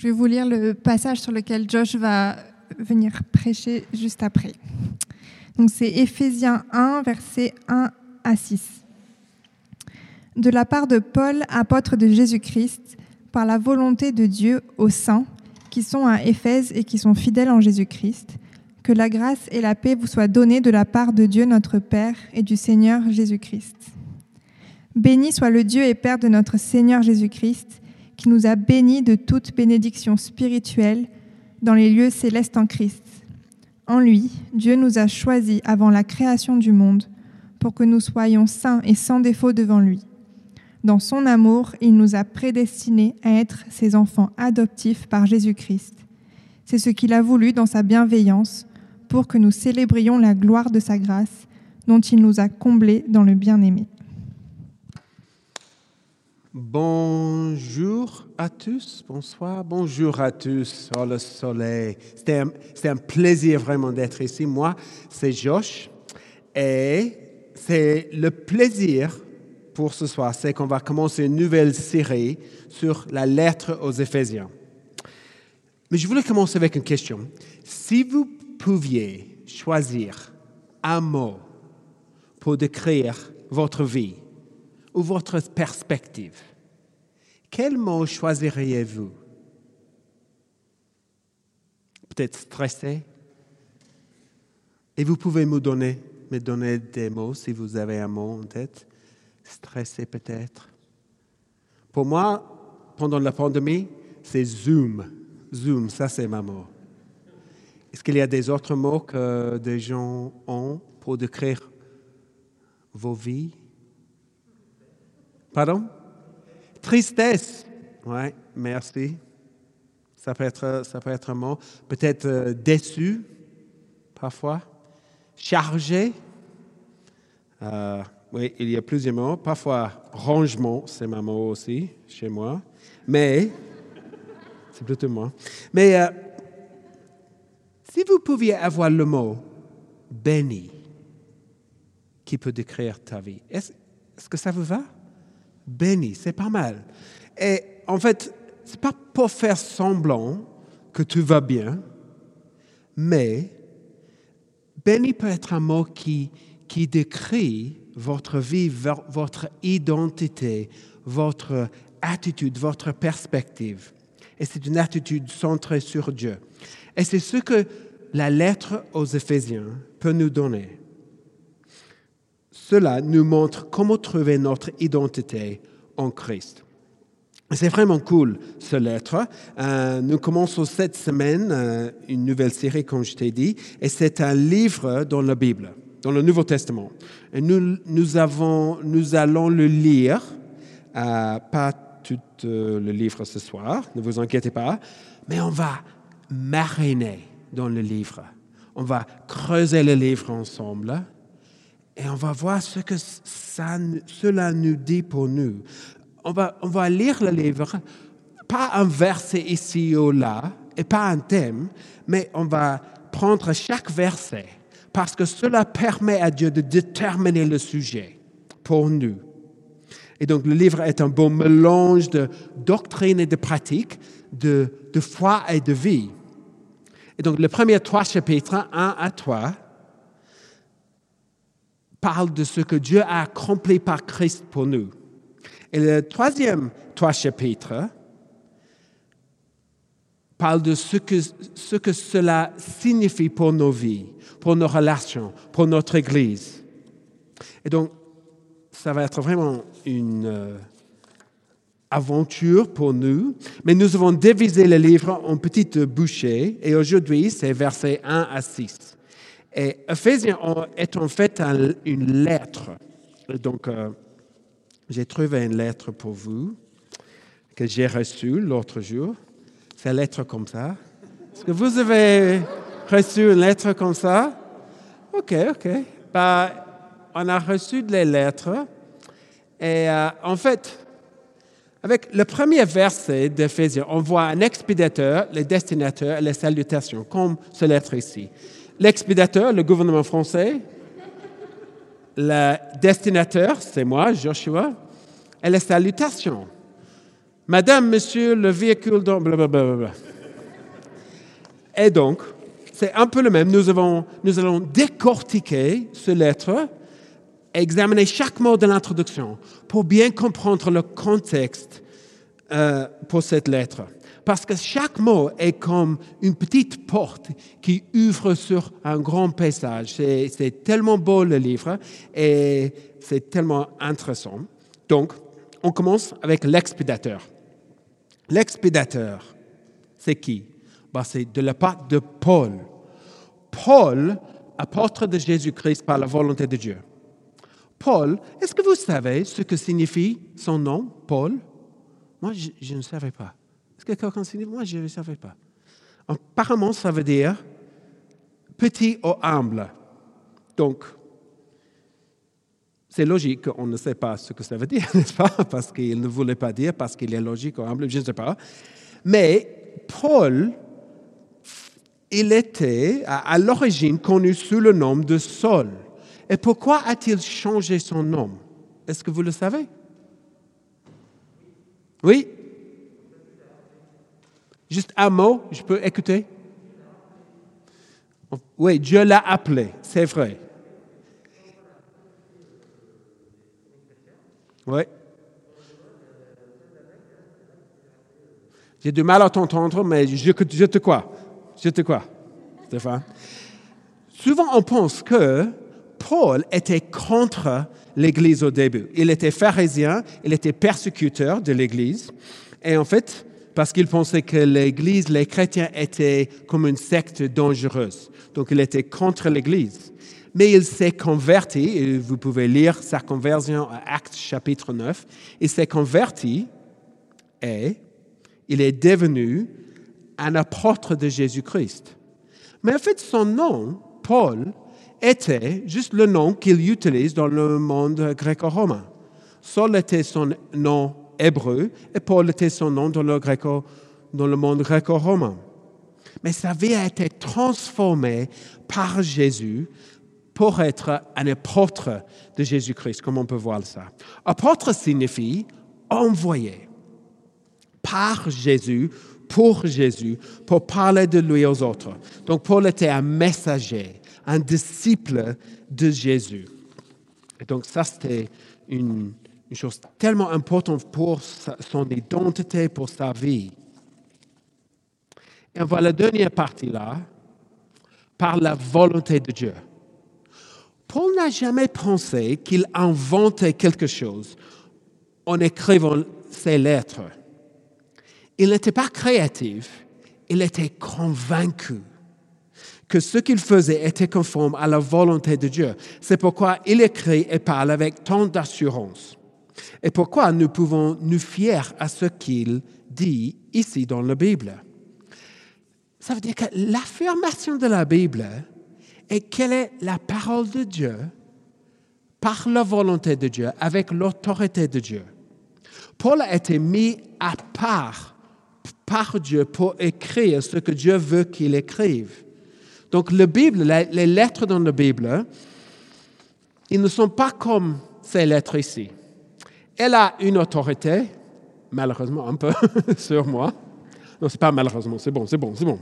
Je vais vous lire le passage sur lequel Josh va venir prêcher juste après. Donc c'est Éphésiens 1, versets 1 à 6. De la part de Paul, apôtre de Jésus-Christ, par la volonté de Dieu aux saints qui sont à Éphèse et qui sont fidèles en Jésus-Christ, que la grâce et la paix vous soient données de la part de Dieu notre Père et du Seigneur Jésus-Christ. Béni soit le Dieu et Père de notre Seigneur Jésus-Christ, qui nous a bénis de toute bénédiction spirituelle dans les lieux célestes en Christ. En lui, Dieu nous a choisis avant la création du monde pour que nous soyons saints et sans défaut devant lui. Dans son amour, il nous a prédestinés à être ses enfants adoptifs par Jésus-Christ. C'est ce qu'il a voulu dans sa bienveillance pour que nous célébrions la gloire de sa grâce dont il nous a comblés dans le bien-aimé. Bonjour à tous, bonsoir, bonjour à tous, oh le soleil. C'est un, un, plaisir vraiment d'être ici. Moi, c'est Josh et c'est le plaisir pour ce soir, c'est qu'on va commencer une nouvelle série sur la lettre aux Éphésiens. Mais je voulais commencer avec une question. Si vous pouviez choisir un mot pour décrire votre vie ou votre perspective, quel mot choisiriez-vous? Peut-être stressé Et vous pouvez me donner, me donner des mots si vous avez un mot en tête stressé peut-être. Pour moi, pendant la pandémie, c'est Zoom. Zoom, ça c'est ma mot. Est-ce qu'il y a des autres mots que des gens ont pour décrire vos vies? Pardon? Tristesse. Oui, merci. Ça peut être, ça peut être un mot. Peut-être euh, déçu, parfois. Chargé. Euh, oui, il y a plusieurs mots. Parfois, rangement, c'est ma mot aussi chez moi. Mais, c'est plutôt moi. Mais euh, si vous pouviez avoir le mot béni qui peut décrire ta vie, est-ce que ça vous va? Béni, c'est pas mal. Et en fait, ce n'est pas pour faire semblant que tout va bien, mais béni peut être un mot qui, qui décrit votre vie, votre identité, votre attitude, votre perspective. Et c'est une attitude centrée sur Dieu. Et c'est ce que la lettre aux Éphésiens peut nous donner. Cela nous montre comment trouver notre identité en Christ. C'est vraiment cool, cette lettre. Euh, nous commençons cette semaine euh, une nouvelle série, comme je t'ai dit, et c'est un livre dans la Bible dans le Nouveau Testament. Et nous, nous, avons, nous allons le lire, euh, pas tout le livre ce soir, ne vous inquiétez pas, mais on va mariner dans le livre. On va creuser le livre ensemble et on va voir ce que cela nous dit pour nous. On va, on va lire le livre, pas un verset ici ou là, et pas un thème, mais on va prendre chaque verset parce que cela permet à Dieu de déterminer le sujet pour nous. Et donc le livre est un bon mélange de doctrine et de pratique, de, de foi et de vie. Et donc le premier trois chapitres, 1 à 3, parle de ce que Dieu a accompli par Christ pour nous. Et le troisième trois chapitres parle de ce que, ce que cela signifie pour nos vies pour nos relations, pour notre Église. Et donc, ça va être vraiment une euh, aventure pour nous, mais nous avons divisé le livre en petites bouchées, et aujourd'hui, c'est versets 1 à 6. Et Ephésiens est en fait une lettre. Donc, euh, j'ai trouvé une lettre pour vous que j'ai reçue l'autre jour. C'est une lettre comme ça. Est-ce que vous avez reçu une lettre comme ça? OK, OK. Ben, on a reçu des lettres. Et euh, en fait, avec le premier verset d'Éphésiens, on voit un expéditeur, le destinateur et les salutations, comme ce lettre ici. L'expéditeur, le gouvernement français. Le destinateur, c'est moi, Joshua. Et les salutations. Madame, monsieur, le véhicule dans... Blablabla. Et donc, c'est un peu le même. Nous, avons, nous allons décortiquer ce lettre, examiner chaque mot de l'introduction pour bien comprendre le contexte euh, pour cette lettre. Parce que chaque mot est comme une petite porte qui ouvre sur un grand paysage. C'est tellement beau le livre et c'est tellement intéressant. Donc, on commence avec l'expédateur. L'expédateur, c'est qui? Ben, C'est de la part de Paul. Paul, apôtre de Jésus-Christ par la volonté de Dieu. Paul, est-ce que vous savez ce que signifie son nom, Paul? Moi, je, ne savais pas. Que quelqu'un Moi, je ne savais pas. Apparemment, ça veut dire petit ou humble. Donc, c'est logique qu'on ne sait pas ce que ça veut dire, n'est-ce pas? Parce qu'il ne voulait pas dire, parce qu'il est logique ou humble, je ne sais pas. Mais Paul, il était à, l'origine connu sous le nom de Saul. Et pourquoi a-t-il changé son nom? Est-ce que vous le savez? Oui Juste un mot, je peux écouter? Oui, Dieu l'a appelé, c'est vrai. Oui. J'ai du mal à t'entendre, mais je, te crois. Je te crois, Stéphane. Souvent, on pense que Paul était contre l'Église au début. Il était pharisien, il était persécuteur de l'Église. Et en fait, parce qu'il pensait que l'Église, les chrétiens étaient comme une secte dangereuse. Donc, il était contre l'Église mais il s'est converti, et vous pouvez lire sa conversion à Actes chapitre 9, il s'est converti et il est devenu un apôtre de Jésus-Christ. Mais en fait, son nom, Paul, était juste le nom qu'il utilise dans le monde gréco-romain. Saul était son nom hébreu et Paul était son nom dans le, dans le monde gréco-romain. Mais sa vie a été transformée par Jésus pour être un apôtre de Jésus-Christ, comme on peut voir ça. Apôtre signifie envoyé par Jésus, pour Jésus, pour parler de lui aux autres. Donc Paul était un messager, un disciple de Jésus. Et donc ça, c'était une, une chose tellement importante pour son identité, pour sa vie. Et on voit la dernière partie là, par la volonté de Dieu. Paul n'a jamais pensé qu'il inventait quelque chose en écrivant ses lettres. Il n'était pas créatif, il était convaincu que ce qu'il faisait était conforme à la volonté de Dieu. C'est pourquoi il écrit et parle avec tant d'assurance. Et pourquoi nous pouvons nous fier à ce qu'il dit ici dans la Bible? Ça veut dire que l'affirmation de la Bible et quelle est la parole de Dieu par la volonté de Dieu, avec l'autorité de Dieu. Paul a été mis à part par Dieu pour écrire ce que Dieu veut qu'il écrive. Donc, la Bible, les lettres dans la Bible, ils ne sont pas comme ces lettres ici. Elle a une autorité, malheureusement un peu sur moi. Non, c'est pas malheureusement, c'est bon, c'est bon, c'est bon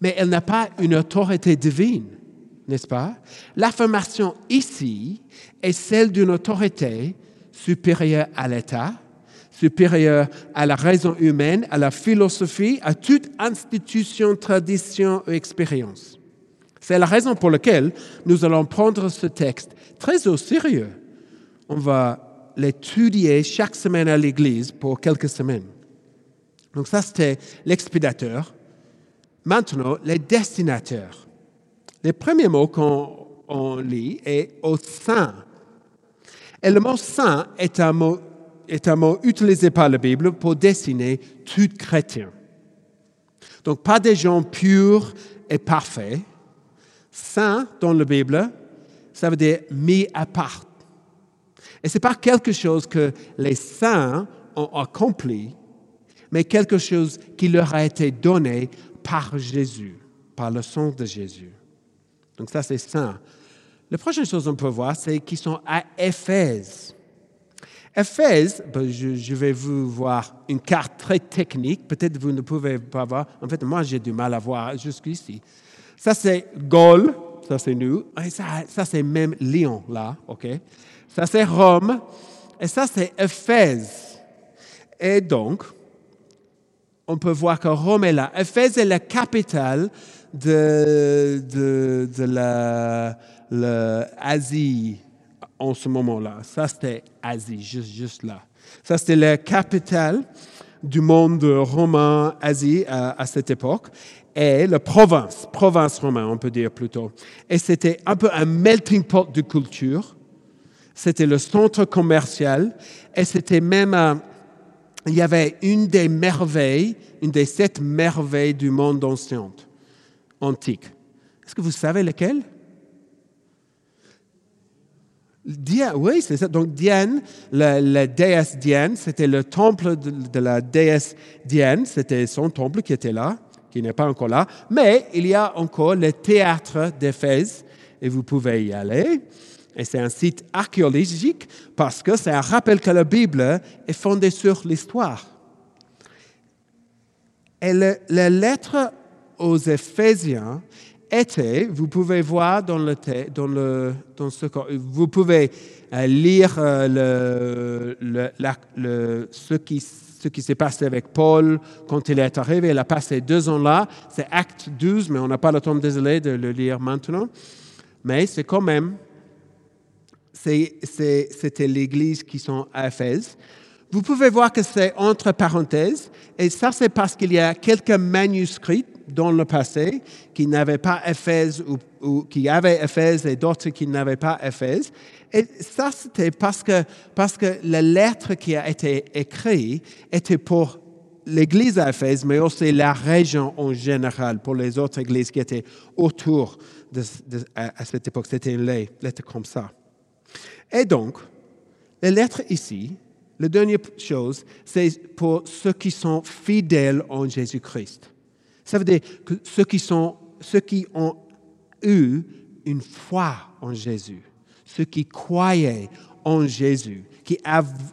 mais elle n'a pas une autorité divine, n'est-ce pas? L'affirmation ici est celle d'une autorité supérieure à l'État, supérieure à la raison humaine, à la philosophie, à toute institution, tradition ou expérience. C'est la raison pour laquelle nous allons prendre ce texte très au sérieux. On va l'étudier chaque semaine à l'Église pour quelques semaines. Donc ça, c'était l'expédateur. Maintenant, les destinateurs. Le premier mot qu'on lit est au sein. Et le mot saint est un mot, est un mot utilisé par la Bible pour dessiner tout chrétien. Donc, pas des gens purs et parfaits. Saint dans la Bible, ça veut dire mis à part. Et ce n'est pas quelque chose que les saints ont accompli, mais quelque chose qui leur a été donné par Jésus, par le sang de Jésus. Donc ça, c'est saint. La prochaine chose qu'on peut voir, c'est qu'ils sont à Éphèse. Éphèse, ben, je, vais vous voir une carte très technique, peut-être vous ne pouvez pas voir. En fait, moi j'ai du mal à voir jusqu'ici. Ça c'est Gaule, ça c'est nous, et ça, ça c'est même Lyon là, ok? Ça c'est Rome, et ça c'est Éphèse. Et donc, on peut voir que Rome est là. Éphèse est la capitale de, de, de la, l'Asie en ce moment-là. Ça, c'était Asie, juste, juste là. Ça, c'était la capitale du monde romain, Asie, à, à cette époque. Et la province, province romaine, on peut dire plutôt. Et c'était un peu un melting pot de culture. C'était le centre commercial. Et c'était même, un, il y avait une des merveilles, une des sept merveilles du monde ancien, antique. Est-ce que vous savez lequel? Diane, oui, c'est ça. Donc Diane, la, déesse Diane, c'était le temple de, de, la déesse Diane, c'était son temple qui était là, qui n'est pas encore là. Mais il y a encore le théâtre d'Éphèse, et vous pouvez y aller. Et c'est un site archéologique parce que c'est un rappel que la Bible est fondée sur l'histoire. Et le, la lettre aux Éphésiens était, vous pouvez voir dans, le, dans, le, dans ce vous pouvez euh, lire euh, le, le, ce qui, ce qui s'est passé avec Paul quand il est arrivé. Il a passé deux ans là. C'est Acte 12, mais on n'a pas le temps, désolé, de le lire maintenant. Mais c'est quand même c'était l'église qui sont à Éphèse. Vous pouvez voir que c'est entre parenthèses, et ça c'est parce qu'il y a quelques manuscrits dans le passé qui n'avaient pas Éphèse ou, qui avaient Éphèse et d'autres qui n'avaient pas Éphèse. Et ça c'était parce que, parce que la lettre qui a été écrite était pour l'église à Éphèse, mais aussi la région en général, pour les autres églises qui étaient autour à cette époque. C'était une lettre comme ça. Et donc, les lettres ici, la dernière chose, c'est pour ceux qui sont fidèles en Jésus-Christ. Ça veut dire que ceux qui, sont, ceux qui ont eu une foi en Jésus, ceux qui croyaient en Jésus,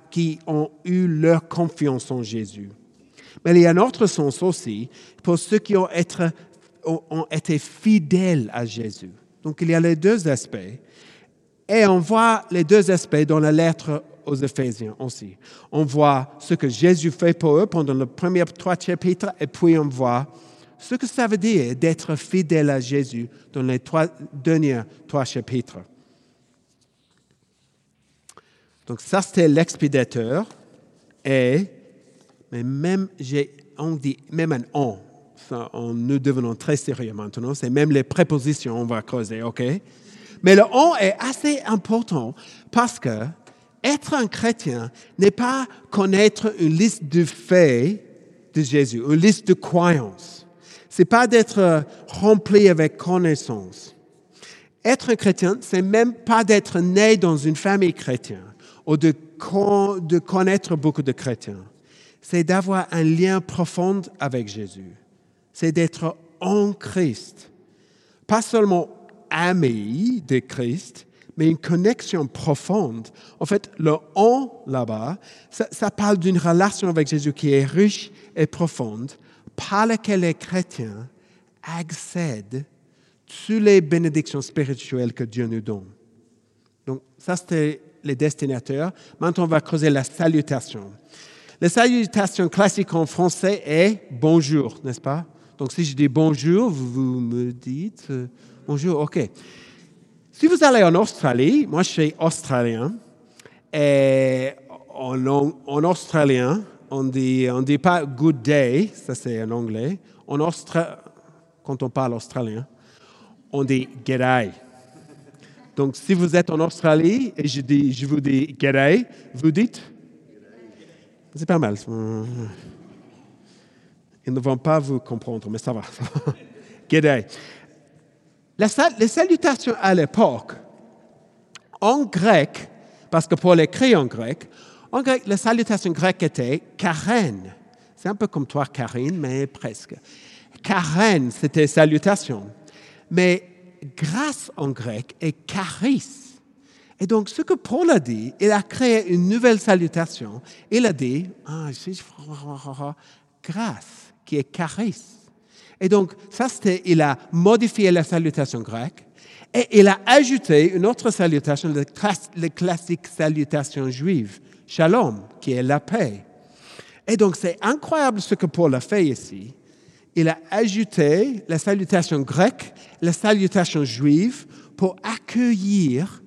qui, ont eu leur confiance en Jésus. Mais il y a un autre sens aussi pour ceux qui ont été fidèles à Jésus. Donc il y a les deux aspects. Et on voit les deux aspects dans la lettre aux Éphésiens aussi. On voit ce que Jésus fait pour eux pendant les premiers trois chapitres, et puis on voit ce que ça veut dire d'être fidèle à Jésus dans les trois, derniers trois chapitres. Donc ça, c'était l'expéditeur. Et, mais même, on dit même un on. Ça, on, nous devenons très sérieux maintenant. C'est même les prépositions, on va creuser, OK? Mais le on est assez important parce que être un chrétien n'est pas connaître une liste de faits de Jésus, une liste de croyances. C'est pas d'être rempli avec connaissance. Être un chrétien, c'est même pas d'être né dans une famille chrétienne ou de, de connaître beaucoup de chrétiens. C'est d'avoir un lien profond avec Jésus. C'est d'être en Christ. Pas seulement ami de Christ, mais une connexion profonde. En fait, le on là-bas, ça, parle d'une relation avec Jésus qui est riche et profonde, par laquelle les chrétiens accèdent toutes les bénédictions spirituelles que Dieu nous donne. Donc, ça, c'était les destinataires. Maintenant, on va creuser la salutation. La salutation classique en français est bonjour, n'est-ce pas? Donc, si je dis bonjour, vous, vous me dites. Bonjour, ok. Si vous allez en Australie, moi je suis australien, et en, en australien, on dit, on dit pas good day, ça c'est en anglais. En Austra quand on parle australien, on dit g'day. Donc si vous êtes en Australie et je, dis, je vous dis g'day, vous dites? C'est pas mal. Ils ne vont pas vous comprendre, mais ça va. g'day. Les salutations à l'époque, en grec, parce que Paul écrit en grec, en grec, la salutation grecque était Karen. C'est un peu comme toi, Karine, mais presque. Karen, c'était salutation. Mais grâce en grec est charis. Et donc, ce que Paul a dit, il a créé une nouvelle salutation. Il a dit, ah, grâce, qui est charis. Et donc, ça, c'était, il a modifié la salutation grecque et il a ajouté une autre salutation, la classique salutation juive, shalom, qui est la paix. Et donc, c'est incroyable ce que Paul a fait ici. Il a ajouté la salutation grecque, la salutation juive, pour accueillir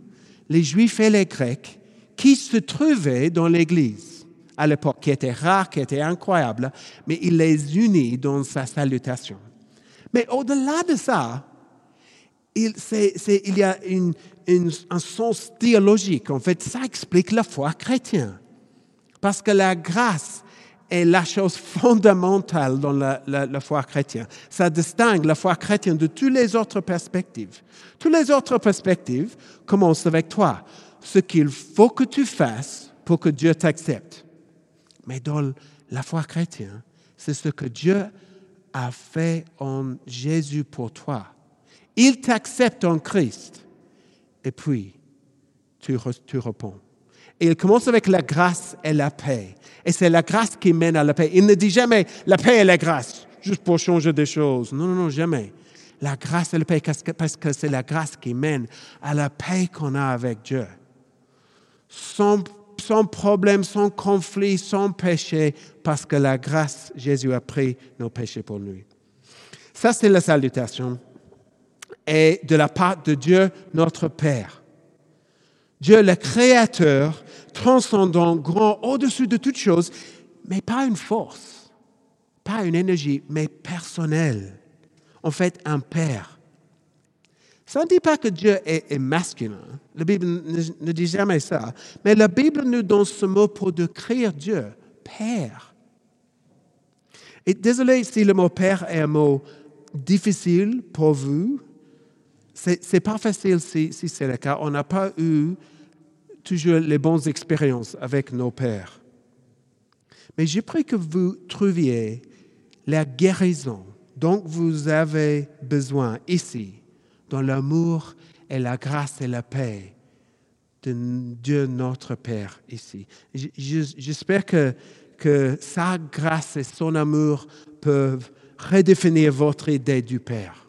les Juifs et les Grecs qui se trouvaient dans l'Église à l'époque, qui était rare, qui était incroyable, mais il les unit dans sa salutation. Mais au-delà de ça, il, y a un sens théologique. En fait, ça explique la foi chrétienne. Parce que la grâce est la chose fondamentale dans la, foi chrétienne. Ça distingue la foi chrétienne de toutes les autres perspectives. Toutes les autres perspectives commencent avec toi. Ce qu'il faut que tu fasses pour que Dieu t'accepte. Mais dans la foi chrétienne, c'est ce que Dieu a fait en Jésus pour toi. Il t'accepte en Christ. Et puis, tu, tu réponds. Et il commence avec la grâce et la paix. Et c'est la grâce qui mène à la paix. Il ne dit jamais la paix et la grâce, juste pour changer des choses. Non, non, non, jamais. La grâce et la paix, parce que c'est la grâce qui mène à la paix qu'on a avec Dieu. Sans, sans problème, sans conflit, sans péché, parce que la grâce, Jésus a pris nos péchés pour lui. Ça, c'est la salutation. Et de la part de Dieu, notre Père. Dieu, le Créateur, transcendant, grand, au-dessus de toute chose, mais pas une force, pas une énergie, mais personnelle. En fait, un Père. Ça ne dit pas que Dieu est, masculin. La Bible ne, dit jamais ça. Mais la Bible nous donne ce mot pour décrire Dieu, Père. Et désolé si le mot Père est un mot difficile pour vous, c'est pas facile si, c'est le cas. On n'a pas eu toujours les bonnes expériences avec nos pères. Mais j'ai pris que vous trouviez la guérison dont vous avez besoin ici, dans l'amour et la grâce et la paix de Dieu notre Père ici. J'espère que, que sa grâce et son amour peuvent redéfinir votre idée du Père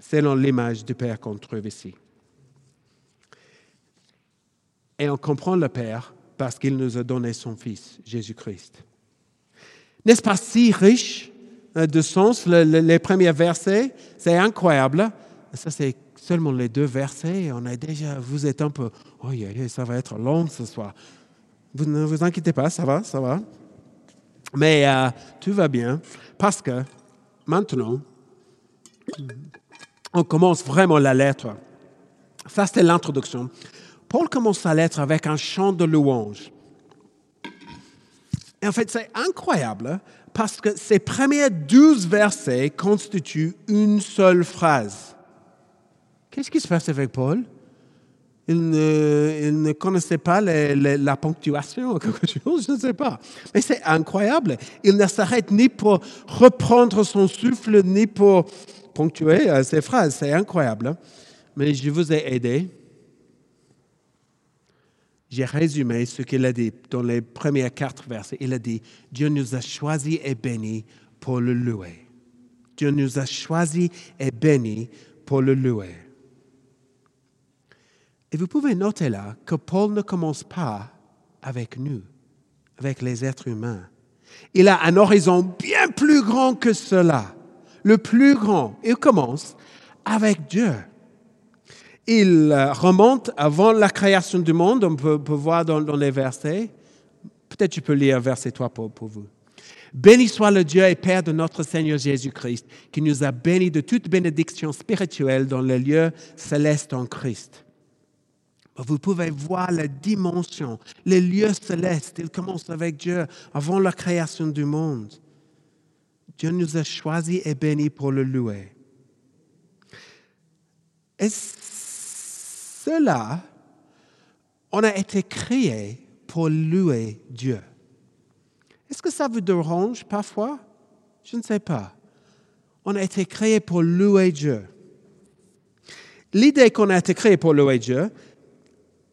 selon l'image du Père qu'on trouve ici. Et on comprend le Père parce qu'il nous a donné son Fils, Jésus-Christ. N'est-ce pas si riche euh, de sens, les premiers versets? C'est incroyable. Ça, c'est seulement les deux versets. On a déjà, vous êtes un peu, oh, ça va être long ce soir. Vous ne vous inquiétez pas, ça va, ça va. Mais euh, tout va bien parce que maintenant, on commence vraiment la lettre. Ça, c'était l'introduction. Paul commence sa lettre avec un chant de louange. Et en fait, c'est incroyable parce que ces premiers douze versets constituent une seule phrase. Qu'est-ce qui se passe avec Paul? Il ne, connaissait pas la ponctuation ou quelque chose, je ne sais pas. Mais c'est incroyable. Il ne s'arrête ni pour reprendre son souffle, ni pour ponctuer euh, ces phrases. C'est incroyable. Hein. Mais je vous ai aidé. J'ai résumé ce qu'il a dit dans les premiers quatre versets. Il a dit, Dieu nous a choisis et bénis pour le louer. Dieu nous a choisis et bénis pour le louer. Et vous pouvez noter là que Paul ne commence pas avec nous, avec les êtres humains. Il a un horizon bien plus grand que cela le plus grand. Il commence avec Dieu. Il euh, remonte avant la création du monde, on peut, voir dans, les versets. Peut-être tu peux lire verset 3 pour, pour vous. Béni soit le Dieu et Père de notre Seigneur Jésus-Christ, qui nous a bénis de toute bénédiction spirituelle dans les lieux célestes en Christ. Vous pouvez voir la dimension, les lieux célestes. Il commence avec Dieu avant la création du monde. Dieu nous a choisis et bénis pour le louer. Et cela, on a été créé pour louer Dieu. Est-ce que ça vous dérange parfois? Je ne sais pas. On a été créé pour louer Dieu. L'idée qu'on a été créé pour louer Dieu,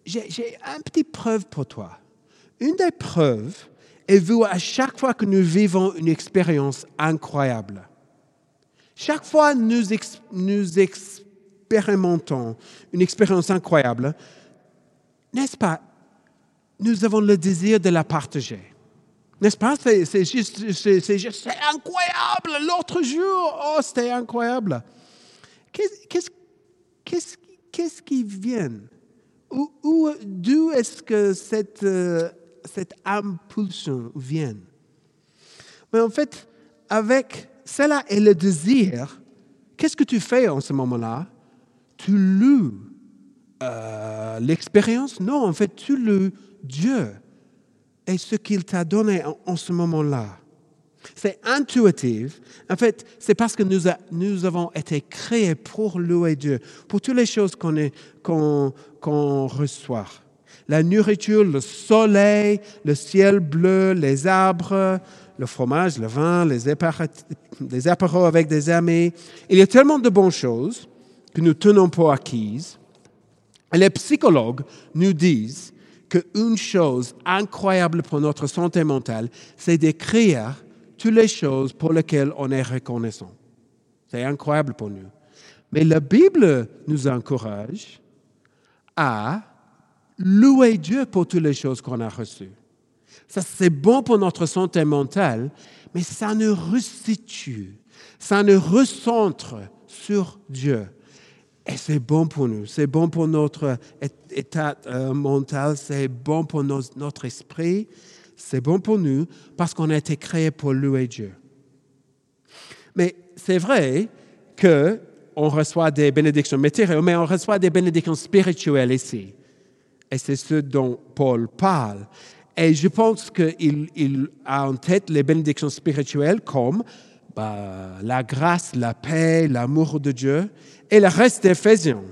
j'ai une petite preuve pour toi. Une des preuves est vue à chaque fois que nous vivons une expérience incroyable. Chaque fois que nous, expérimentons une expérience incroyable, n'est-ce pas, nous avons le désir de la partager. N'est-ce pas? C'est juste, c'est incroyable. L'autre jour, oh, c'était incroyable. Qu'est-ce qui vient? D'où est-ce que cette, euh, cette impulsion vient? Mais en fait, avec cela et le désir, qu'est-ce que tu fais en ce moment-là? Tu loues euh, l'expérience? Non, en fait, tu loues Dieu et ce qu'il t'a donné en ce moment-là. C'est intuitif. En fait, c'est parce que nous, avons été créés pour louer Dieu, pour toutes les choses qu'on reçoit. La nourriture, le soleil, le ciel bleu, les arbres, le fromage, le vin, les, les avec des amis. Il y a tellement de bonnes choses que nous tenons pour acquises. Et les psychologues nous disent qu'une chose incroyable pour notre santé mentale, c'est d'écrire toutes les choses pour lesquelles on est reconnaissant. C'est incroyable pour nous. Mais la Bible nous encourage à louer Dieu pour toutes les choses qu'on a reçues. Ça, c'est bon pour notre santé mentale, mais ça nous restitue, ça nous recentre sur Dieu. Et c'est bon pour nous, c'est bon pour notre état euh, mental, c'est bon pour notre esprit, c'est bon pour nous parce qu'on a été créé pour louer Dieu. Mais c'est vrai qu'on reçoit des bénédictions matérielles, mais on reçoit des bénédictions spirituelles ici. Et c'est ce dont Paul parle. Et je pense qu'il il a en tête les bénédictions spirituelles comme bah, la grâce, la paix, l'amour de Dieu et le reste d'Éphésiens.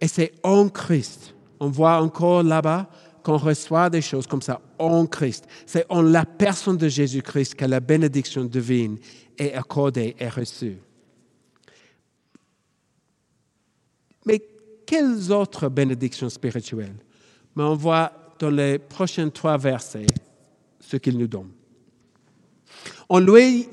Et c'est en Christ. On voit encore là-bas qu'on reçoit des choses comme ça en Christ. C'est en la personne de Jésus-Christ que la bénédiction divine est accordée et reçue. Mais quelles autres bénédictions spirituelles? Mais on voit dans les prochains trois versets ce qu'il nous donne. En lui,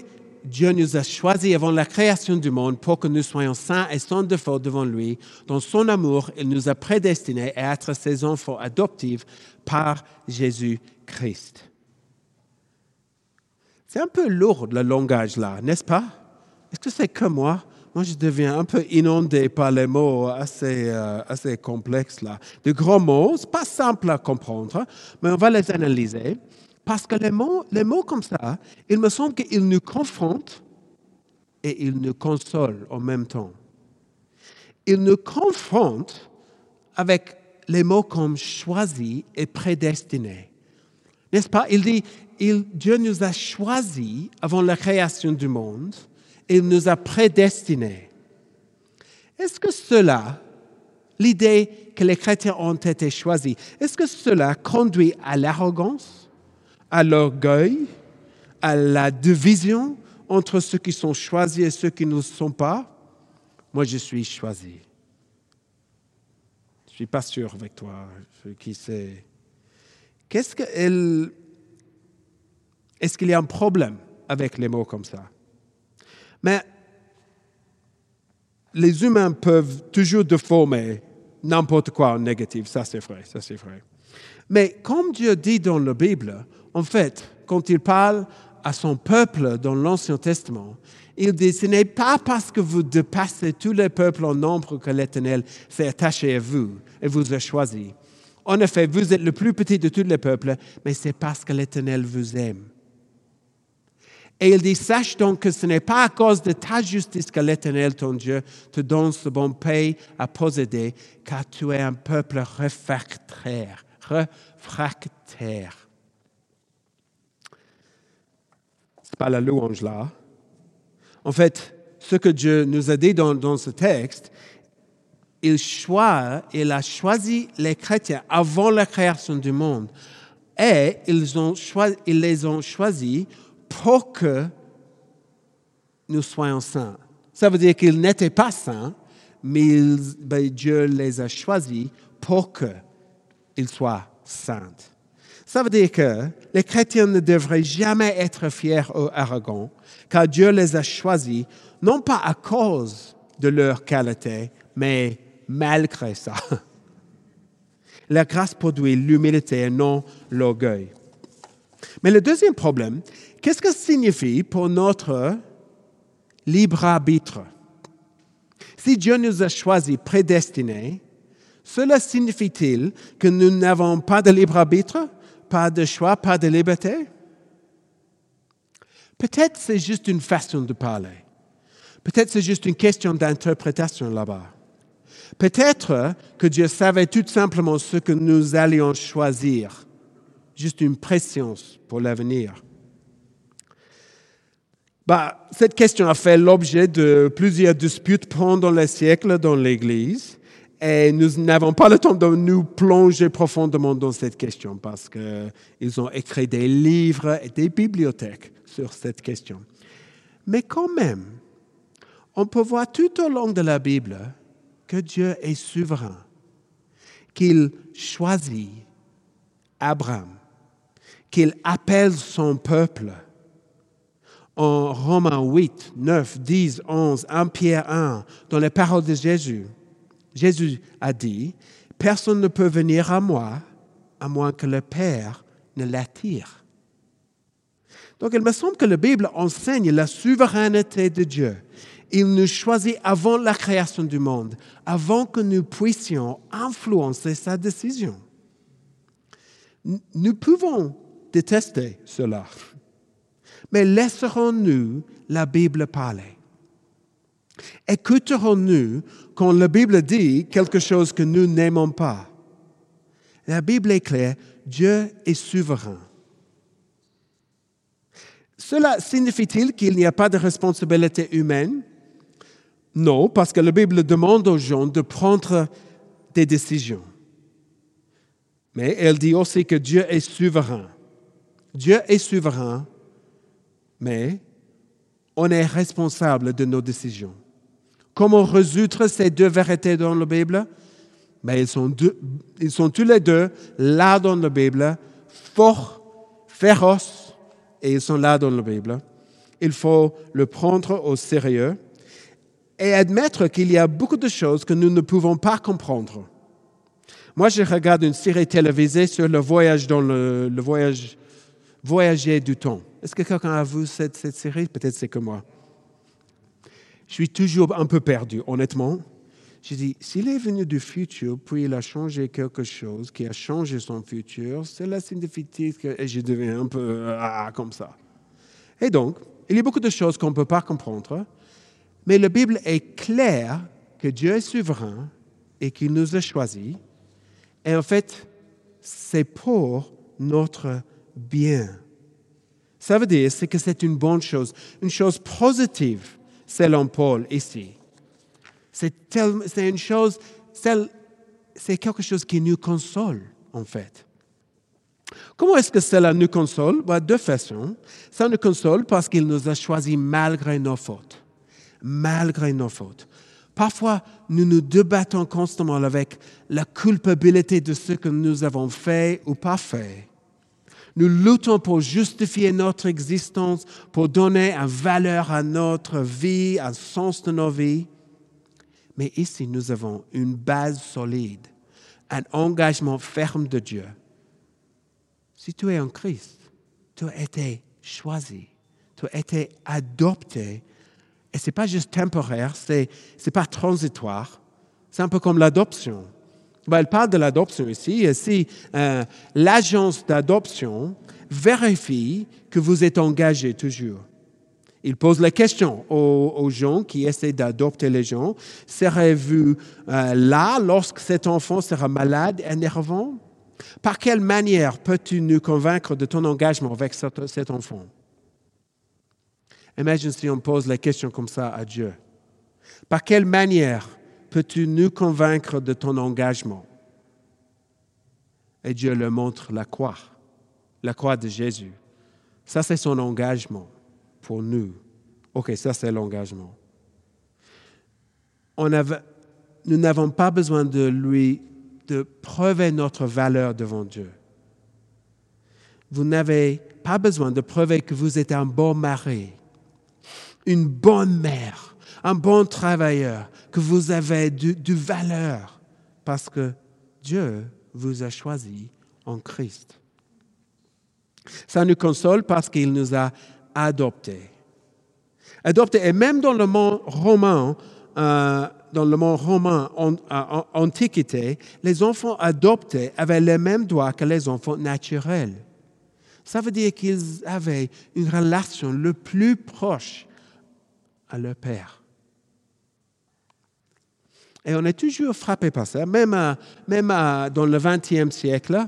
Dieu nous a choisis avant la création du monde pour que nous soyons saints et sans défaut devant lui. Dans son amour, il nous a prédestinés à être ses enfants adoptifs par Jésus-Christ. C'est un peu lourd le langage là, n'est-ce pas? Est-ce que c'est que moi? Moi, je deviens un peu inondé par les mots assez, euh, assez complexes là. De grands mots, pas simple à comprendre, mais on va les analyser. Parce que les mots, les mots comme ça, il me semble qu'ils nous confrontent et ils nous consolent en même temps. Ils nous confrontent avec les mots comme choisi et prédestiné. N'est-ce pas? Il dit, Dieu nous a choisis avant la création du monde et il nous a prédestinés. Est-ce que cela, l'idée que les chrétiens ont été choisis, est-ce que cela conduit à l'arrogance? À l'orgueil, à la division entre ceux qui sont choisis et ceux qui ne sont pas. Moi, je suis choisi. Je ne suis pas sûr avec toi, qui sait. Qu'est-ce que Est-ce qu'il y a un problème avec les mots comme ça? Mais les humains peuvent toujours déformer n'importe quoi en négatif, ça c'est vrai, ça c'est vrai. Mais comme Dieu dit dans la Bible, en fait, quand il parle à son peuple dans l'Ancien Testament, il dit, ce n'est pas parce que vous dépassez tous les peuples en nombre que l'Éternel s'est attaché à vous et vous a choisi. En effet, vous êtes le plus petit de tous les peuples, mais c'est parce que l'Éternel vous aime. Et il dit, sache donc que ce n'est pas à cause de ta justice que l'Éternel, ton Dieu, te donne ce bon pays à posséder, car tu es un peuple réfractaire. Réfractaire. Pas la louange là. En fait, ce que Dieu nous a dit dans, ce texte, il, il a choisi les chrétiens avant la création du monde et ils, ont ils les ont choisis pour que nous soyons saints. Ça veut dire qu'ils n'étaient pas saints, mais ben, Dieu les a choisis pour que il soit saint. Ça veut dire que les chrétiens ne devraient jamais être fiers ou arrogants, car Dieu les a choisis, non pas à cause de leur qualité, mais malgré ça. La grâce produit l'humilité et non l'orgueil. Mais le deuxième problème, qu'est-ce que ça signifie pour notre libre arbitre? Si Dieu nous a choisis prédestinés, cela signifie-t-il que nous n'avons pas de libre arbitre, pas de choix, pas de liberté? Peut-être c'est juste une façon de parler. Peut-être c'est juste une question d'interprétation là-bas. Peut-être que Dieu savait tout simplement ce que nous allions choisir, juste une préscience pour l'avenir. Bah, cette question a fait l'objet de plusieurs disputes pendant les siècles dans l'Église et nous n'avons pas le temps de nous plonger profondément dans cette question parce qu'ils ont écrit des livres et des bibliothèques sur cette question. Mais quand même, on peut voir tout au long de la Bible que Dieu est souverain, qu'il choisit Abraham, qu'il appelle son peuple. En Romains 8, 9, 10, 11, 1 Pierre 1, dans les paroles de Jésus, Jésus a dit, Personne ne peut venir à moi à moins que le Père ne l'attire. Donc il me semble que la Bible enseigne la souveraineté de Dieu. Il nous choisit avant la création du monde, avant que nous puissions influencer sa décision. Nous pouvons détester cela, mais laisserons-nous la Bible parler? Écouterons-nous quand la Bible dit quelque chose que nous n'aimons pas? La Bible est claire, Dieu est souverain. Cela signifie-t-il qu'il n'y a pas de responsabilité humaine? Non, parce que la Bible demande aux gens de prendre des décisions. Mais elle dit aussi que Dieu est souverain. Dieu est souverain, mais on est responsable de nos décisions. Comment résoudre ces deux vérités dans la Bible? Ben, ils, sont ils sont tous les deux là dans la Bible, forts, féroces, et ils sont là dans la Bible. Il faut le prendre au sérieux et admettre qu'il y a beaucoup de choses que nous ne pouvons pas comprendre. Moi, je regarde une série télévisée sur le voyage dans le, voyage, voyager du temps. Est-ce que quelqu'un a vu cette, cette série? Peut-être c'est que moi. Je suis toujours un peu perdu, honnêtement. Je dis, s'il est venu du futur, puis il a changé quelque chose qui a changé son futur, cela signifie que et je deviens un peu ah, comme ça. Et donc, il y a beaucoup de choses qu'on ne peut pas comprendre, mais la Bible est claire que Dieu est souverain et qu'il nous a choisis. Et en fait, c'est pour notre bien. Ça veut dire que c'est une bonne chose, une chose positive selon Paul ici. C'est une chose, c'est quelque chose qui nous console, en fait. Comment est-ce que cela nous console? Bah, De façon. Ça nous console parce qu'il nous a choisis malgré nos fautes. Malgré nos fautes. Parfois, nous nous débattons constamment avec la culpabilité de ce que nous avons fait ou pas fait. Nous luttons pour justifier notre existence, pour donner une valeur à notre vie, un sens de nos vies. Mais ici, nous avons une base solide, un engagement ferme de Dieu. Si tu es en Christ, tu as été choisi, tu as été adopté. Et ce n'est pas juste temporaire, ce n'est pas transitoire. C'est un peu comme l'adoption. Ben, elle parle de l'adoption ici. Si euh, l'agence d'adoption vérifie que vous êtes engagé toujours. Il pose la question aux, gens qui essaient d'adopter les gens. Serez-vous euh, là lorsque cet enfant sera malade, énervant? Par quelle manière peux-tu nous convaincre de ton engagement avec cet enfant? Imagine si on pose la question comme ça à Dieu. Par quelle manière peux-tu nous convaincre de ton engagement? Et Dieu le montre la croix, la croix de Jésus. Ça, c'est son engagement pour nous. OK, ça, c'est l'engagement. nous n'avons pas besoin de lui de prouver notre valeur devant Dieu. Vous n'avez pas besoin de prouver que vous êtes un bon mari, une bonne mère, un bon travailleur, que vous avez du, valeur, parce que Dieu vous a choisi en Christ. Ça nous console parce qu'il nous a adoptés. Adoptés. Et même dans le monde romain, euh, dans le monde romain en, en, antiquité, les enfants adoptés avaient les mêmes droits que les enfants naturels. Ça veut dire qu'ils avaient une relation le plus proche à leur père. Et on est toujours frappé par ça, même, même dans le XXe siècle,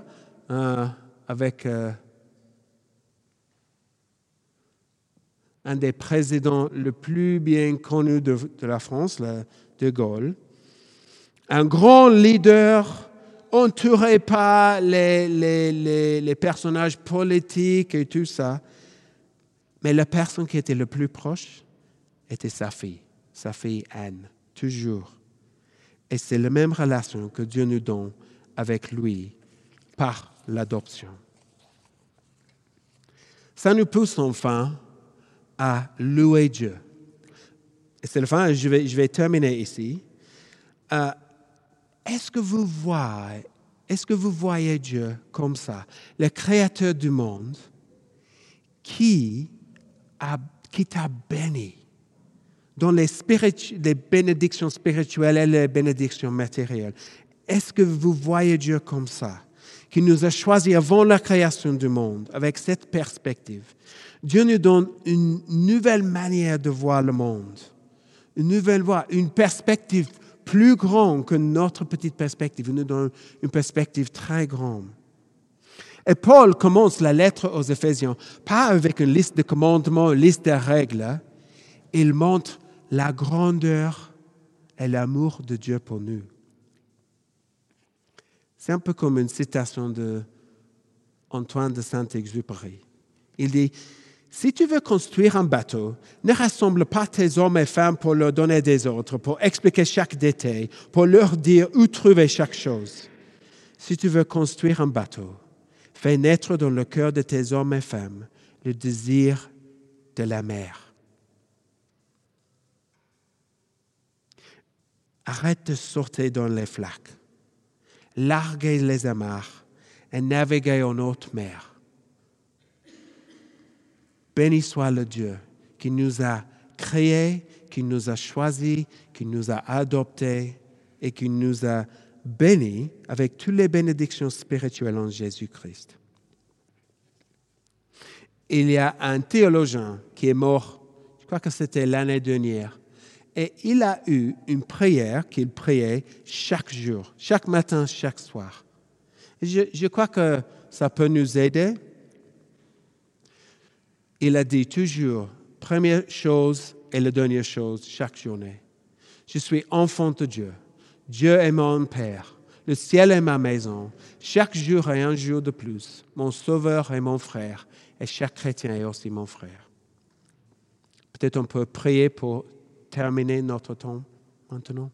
euh, avec euh, un des présidents le plus bien connus de, la France, de Gaulle, un grand leader entouré par les, personnages politiques et tout ça. Mais la personne qui était le plus proche était sa fille, sa fille Anne, toujours. Et c'est la même relation que Dieu nous donne avec lui par l'adoption. Ça nous pousse enfin à louer Dieu. Et c'est le fin, je vais, je vais terminer ici. Euh, est-ce que vous voyez, est-ce que vous voyez Dieu comme ça, le créateur du monde, qui, a, qui t'a béni? Dans les, bénédictions spirituelles et les bénédictions matérielles? Est-ce que vous voyez Dieu comme ça, qui nous a choisis avant la création du monde, avec cette perspective? Dieu nous donne une nouvelle manière de voir le monde, une nouvelle voie, une perspective plus grande que notre petite perspective. Il nous donne une perspective très grande. Et Paul commence la lettre aux Éphésiens, pas avec une liste de commandements, une liste de règles. Il montre la grandeur et l'amour de Dieu pour nous. C'est un peu comme une citation de Antoine de Saint-Exupéry. Il dit, si tu veux construire un bateau, ne rassemble pas tes hommes et femmes pour leur donner des ordres, pour expliquer chaque détail, pour leur dire où trouver chaque chose. Si tu veux construire un bateau, fais naître dans le cœur de tes hommes et femmes le désir de la mer. Arrête de sortir dans les flaques, larguez les amarres et naviguez en haute mer. Béni soit le Dieu qui nous a créés, qui nous a choisis, qui nous a adoptés et qui nous a bénis avec toutes les bénédictions spirituelles en Jésus-Christ. Il y a un théologien qui est mort, je crois que c'était l'année dernière, et il a eu une prière qu'il priait chaque jour, chaque matin, chaque soir. Je, crois que ça peut nous aider il a dit toujours, première chose et la dernière chose chaque journée. Je suis enfant de Dieu. Dieu est mon Père. Le ciel est ma maison. Chaque jour est un jour de plus. Mon Sauveur est mon frère. Et chaque chrétien est aussi mon frère. Peut-être on peut prier pour terminer notre temps maintenant.